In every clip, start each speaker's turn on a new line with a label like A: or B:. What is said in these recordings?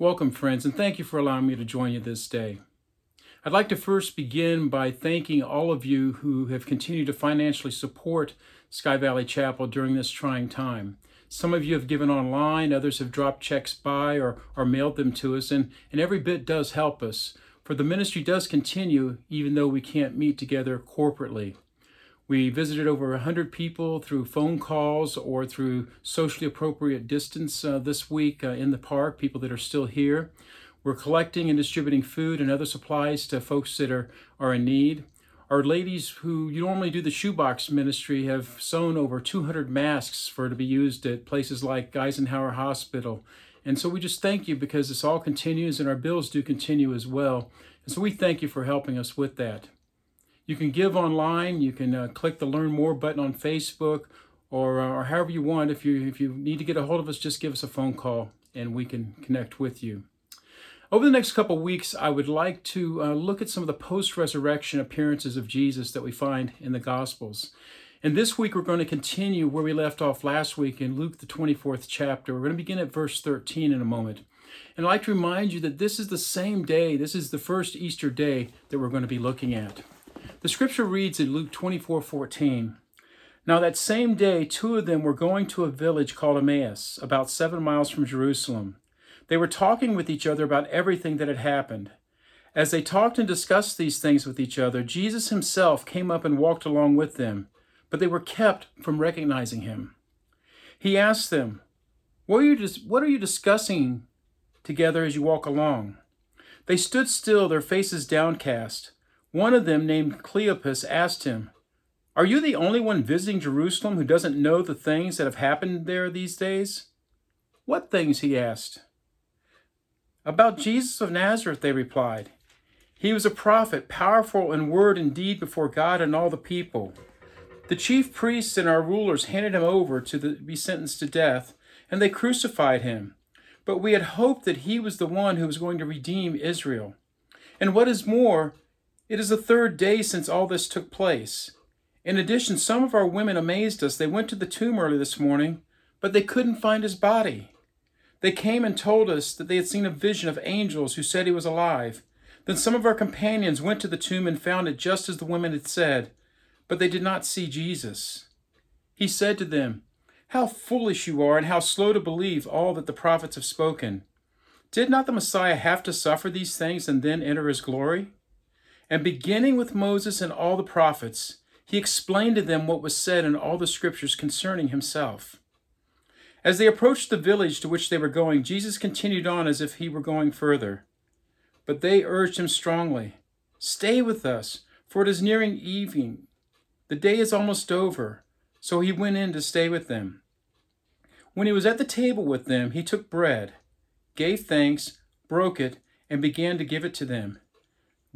A: Welcome, friends, and thank you for allowing me to join you this day. I'd like to first begin by thanking all of you who have continued to financially support Sky Valley Chapel during this trying time. Some of you have given online, others have dropped checks by or, or mailed them to us, and, and every bit does help us. For the ministry does continue even though we can't meet together corporately. We visited over 100 people through phone calls or through socially appropriate distance uh, this week uh, in the park, people that are still here. We're collecting and distributing food and other supplies to folks that are, are in need. Our ladies who normally do the shoebox ministry have sewn over 200 masks for to be used at places like Eisenhower Hospital. And so we just thank you because this all continues and our bills do continue as well. And so we thank you for helping us with that. You can give online. You can uh, click the Learn More button on Facebook, or uh, or however you want. If you if you need to get a hold of us, just give us a phone call, and we can connect with you. Over the next couple weeks, I would like to uh, look at some of the post-resurrection appearances of Jesus that we find in the Gospels. And this week, we're going to continue where we left off last week in Luke, the 24th chapter. We're going to begin at verse 13 in a moment. And I'd like to remind you that this is the same day, this is the first Easter day that we're going to be looking at. The scripture reads in Luke 24 14. Now, that same day, two of them were going to a village called Emmaus, about seven miles from Jerusalem. They were talking with each other about everything that had happened. As they talked and discussed these things with each other, Jesus himself came up and walked along with them, but they were kept from recognizing him. He asked them, What are you, what are you discussing together as you walk along? They stood still, their faces downcast. One of them, named Cleopas, asked him, Are you the only one visiting Jerusalem who doesn't know the things that have happened there these days? What things? he asked. About Jesus of Nazareth, they replied. He was a prophet, powerful in word and deed before God and all the people. The chief priests and our rulers handed him over to the, be sentenced to death, and they crucified him. But we had hoped that he was the one who was going to redeem Israel. And what is more, it is the third day since all this took place. In addition, some of our women amazed us. They went to the tomb early this morning, but they couldn't find his body. They came and told us that they had seen a vision of angels who said he was alive. Then some of our companions went to the tomb and found it just as the women had said, but they did not see Jesus. He said to them, How foolish you are, and how slow to believe all that the prophets have spoken. Did not the Messiah have to suffer these things and then enter his glory? And beginning with Moses and all the prophets, he explained to them what was said in all the scriptures concerning himself. As they approached the village to which they were going, Jesus continued on as if he were going further. But they urged him strongly, Stay with us, for it is nearing evening. The day is almost over. So he went in to stay with them. When he was at the table with them, he took bread, gave thanks, broke it, and began to give it to them.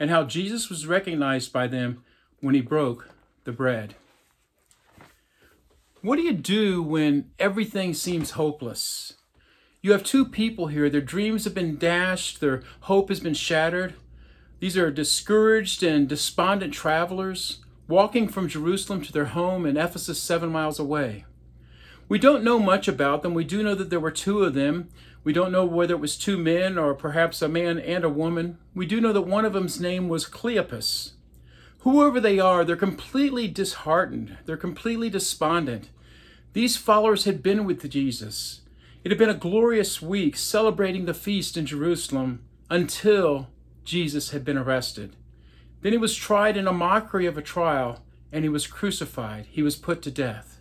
A: and how Jesus was recognized by them when he broke the bread. What do you do when everything seems hopeless? You have two people here, their dreams have been dashed, their hope has been shattered. These are discouraged and despondent travelers walking from Jerusalem to their home in Ephesus, seven miles away. We don't know much about them. We do know that there were two of them. We don't know whether it was two men or perhaps a man and a woman. We do know that one of them's name was Cleopas. Whoever they are, they're completely disheartened. They're completely despondent. These followers had been with Jesus. It had been a glorious week celebrating the feast in Jerusalem until Jesus had been arrested. Then he was tried in a mockery of a trial, and he was crucified. He was put to death.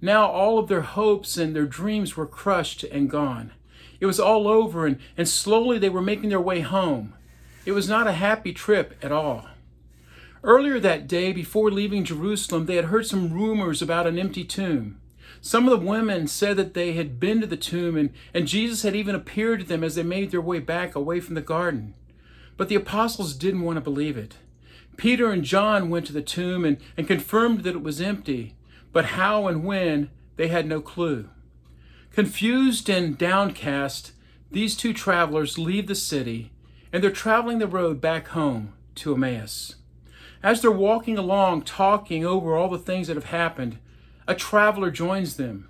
A: Now all of their hopes and their dreams were crushed and gone. It was all over, and, and slowly they were making their way home. It was not a happy trip at all. Earlier that day, before leaving Jerusalem, they had heard some rumors about an empty tomb. Some of the women said that they had been to the tomb and, and Jesus had even appeared to them as they made their way back away from the garden. But the apostles didn't want to believe it. Peter and John went to the tomb and, and confirmed that it was empty, but how and when, they had no clue. Confused and downcast, these two travelers leave the city and they're traveling the road back home to Emmaus. As they're walking along, talking over all the things that have happened, a traveler joins them.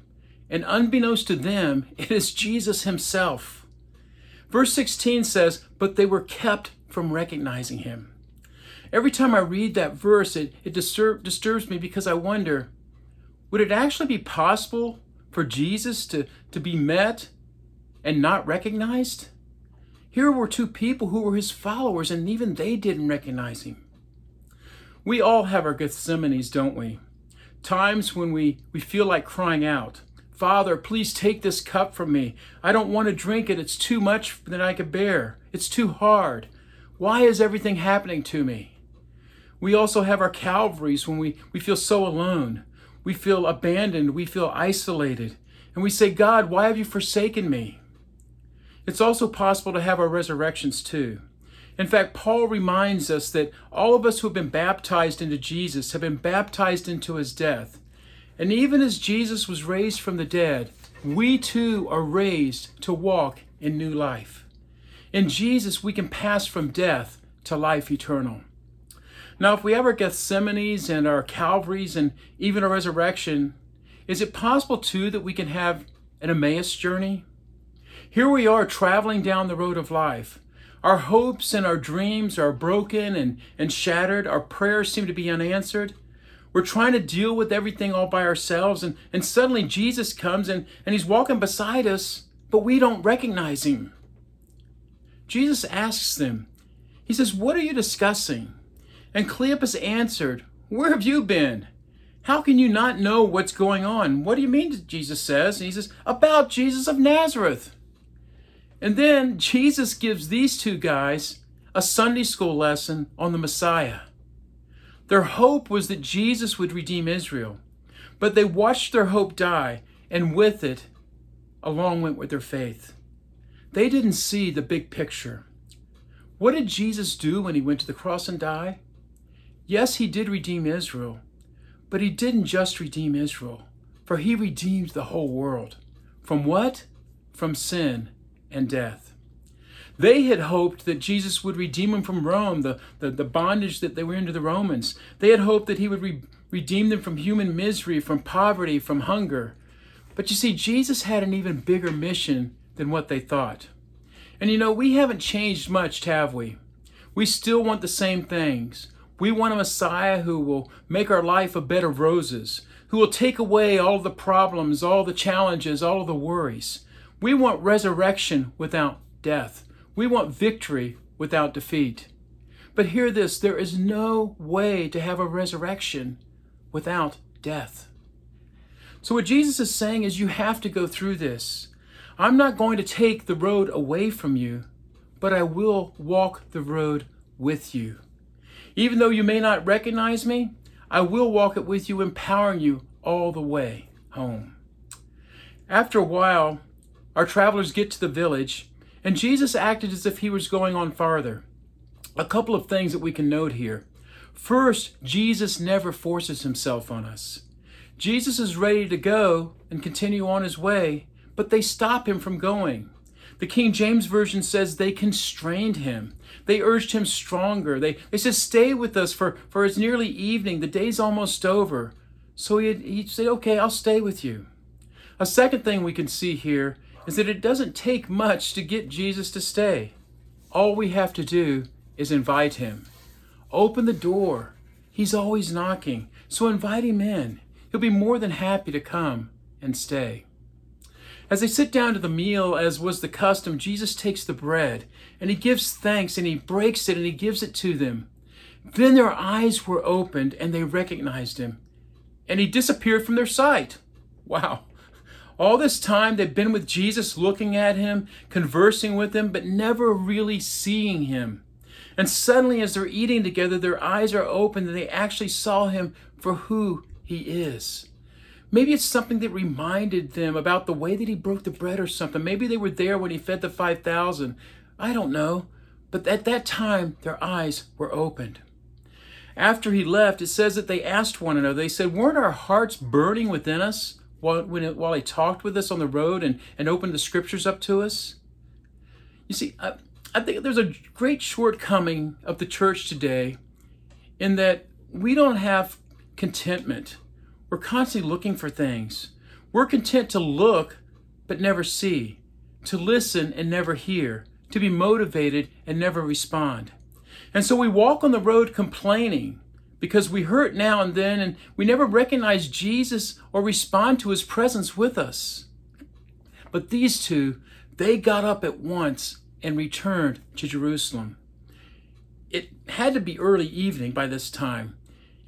A: And unbeknownst to them, it is Jesus himself. Verse 16 says, But they were kept from recognizing him. Every time I read that verse, it, it disturb, disturbs me because I wonder would it actually be possible for Jesus to, to be met and not recognized? Here were two people who were his followers, and even they didn't recognize him. We all have our Gethsemanes, don't we? Times when we, we feel like crying out, Father, please take this cup from me. I don't want to drink it. It's too much that I could bear. It's too hard. Why is everything happening to me? We also have our Calvaries when we, we feel so alone. We feel abandoned. We feel isolated. And we say, God, why have you forsaken me? It's also possible to have our resurrections too. In fact, Paul reminds us that all of us who have been baptized into Jesus have been baptized into his death. And even as Jesus was raised from the dead, we too are raised to walk in new life. In Jesus, we can pass from death to life eternal. Now, if we have our Gethsemanes and our Calvaries and even a resurrection, is it possible too that we can have an Emmaus journey? Here we are traveling down the road of life. Our hopes and our dreams are broken and, and shattered. Our prayers seem to be unanswered. We're trying to deal with everything all by ourselves, and, and suddenly Jesus comes and, and he's walking beside us, but we don't recognize him. Jesus asks them, He says, What are you discussing? And Cleopas answered, Where have you been? How can you not know what's going on? What do you mean, Jesus says? And he says, About Jesus of Nazareth. And then Jesus gives these two guys a Sunday school lesson on the Messiah. Their hope was that Jesus would redeem Israel, but they watched their hope die, and with it, along went with their faith. They didn't see the big picture. What did Jesus do when he went to the cross and died? Yes, he did redeem Israel, but he didn't just redeem Israel, for he redeemed the whole world. From what? From sin and death. They had hoped that Jesus would redeem them from Rome, the, the, the bondage that they were into the Romans. They had hoped that he would re- redeem them from human misery, from poverty, from hunger. But you see, Jesus had an even bigger mission than what they thought. And you know, we haven't changed much, have we? We still want the same things. We want a Messiah who will make our life a bed of roses, who will take away all the problems, all the challenges, all the worries. We want resurrection without death. We want victory without defeat. But hear this there is no way to have a resurrection without death. So, what Jesus is saying is, you have to go through this. I'm not going to take the road away from you, but I will walk the road with you. Even though you may not recognize me, I will walk it with you, empowering you all the way home. After a while, our travelers get to the village, and Jesus acted as if he was going on farther. A couple of things that we can note here. First, Jesus never forces himself on us. Jesus is ready to go and continue on his way, but they stop him from going. The King James Version says they constrained him. They urged him stronger. They, they said, Stay with us, for, for it's nearly evening. The day's almost over. So he, he said, Okay, I'll stay with you. A second thing we can see here is that it doesn't take much to get Jesus to stay. All we have to do is invite him. Open the door. He's always knocking, so invite him in. He'll be more than happy to come and stay. As they sit down to the meal, as was the custom, Jesus takes the bread and he gives thanks and he breaks it and he gives it to them. Then their eyes were opened and they recognized him. And he disappeared from their sight. Wow. All this time they've been with Jesus, looking at him, conversing with him, but never really seeing him. And suddenly, as they're eating together, their eyes are opened and they actually saw him for who he is. Maybe it's something that reminded them about the way that he broke the bread or something. Maybe they were there when he fed the 5,000. I don't know. But at that time, their eyes were opened. After he left, it says that they asked one another, they said, Weren't our hearts burning within us while, when it, while he talked with us on the road and, and opened the scriptures up to us? You see, I, I think there's a great shortcoming of the church today in that we don't have contentment. We're constantly looking for things. We're content to look but never see, to listen and never hear, to be motivated and never respond. And so we walk on the road complaining because we hurt now and then and we never recognize Jesus or respond to his presence with us. But these two, they got up at once and returned to Jerusalem. It had to be early evening by this time.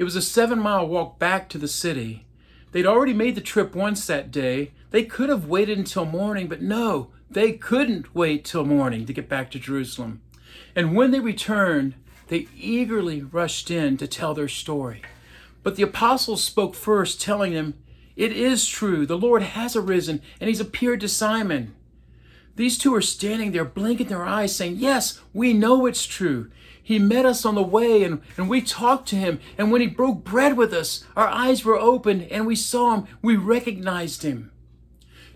A: It was a seven mile walk back to the city. They'd already made the trip once that day. They could have waited until morning, but no, they couldn't wait till morning to get back to Jerusalem. And when they returned, they eagerly rushed in to tell their story. But the apostles spoke first, telling them, It is true, the Lord has arisen, and he's appeared to Simon. These two are standing there, blinking their eyes, saying, Yes, we know it's true. He met us on the way and, and we talked to him. And when he broke bread with us, our eyes were opened and we saw him. We recognized him.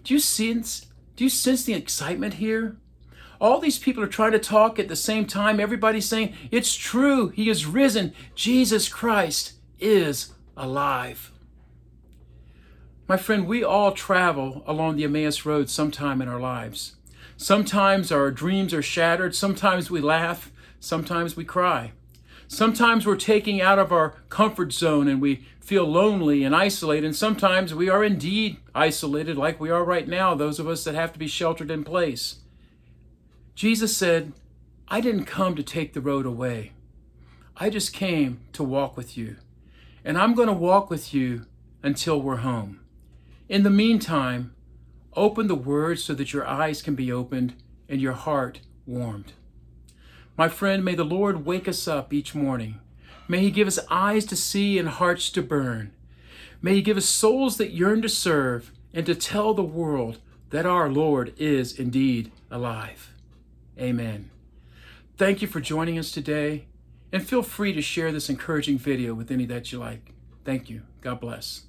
A: Do you sense, do you sense the excitement here? All these people are trying to talk at the same time. Everybody's saying, It's true. He is risen. Jesus Christ is alive. My friend, we all travel along the Emmaus Road sometime in our lives. Sometimes our dreams are shattered. Sometimes we laugh. Sometimes we cry. Sometimes we're taking out of our comfort zone and we feel lonely and isolated. And sometimes we are indeed isolated, like we are right now, those of us that have to be sheltered in place. Jesus said, I didn't come to take the road away. I just came to walk with you. And I'm going to walk with you until we're home. In the meantime, Open the Word so that your eyes can be opened and your heart warmed. My friend, may the Lord wake us up each morning. May He give us eyes to see and hearts to burn. May He give us souls that yearn to serve and to tell the world that our Lord is indeed alive. Amen. Thank you for joining us today, and feel free to share this encouraging video with any that you like. Thank you. God bless.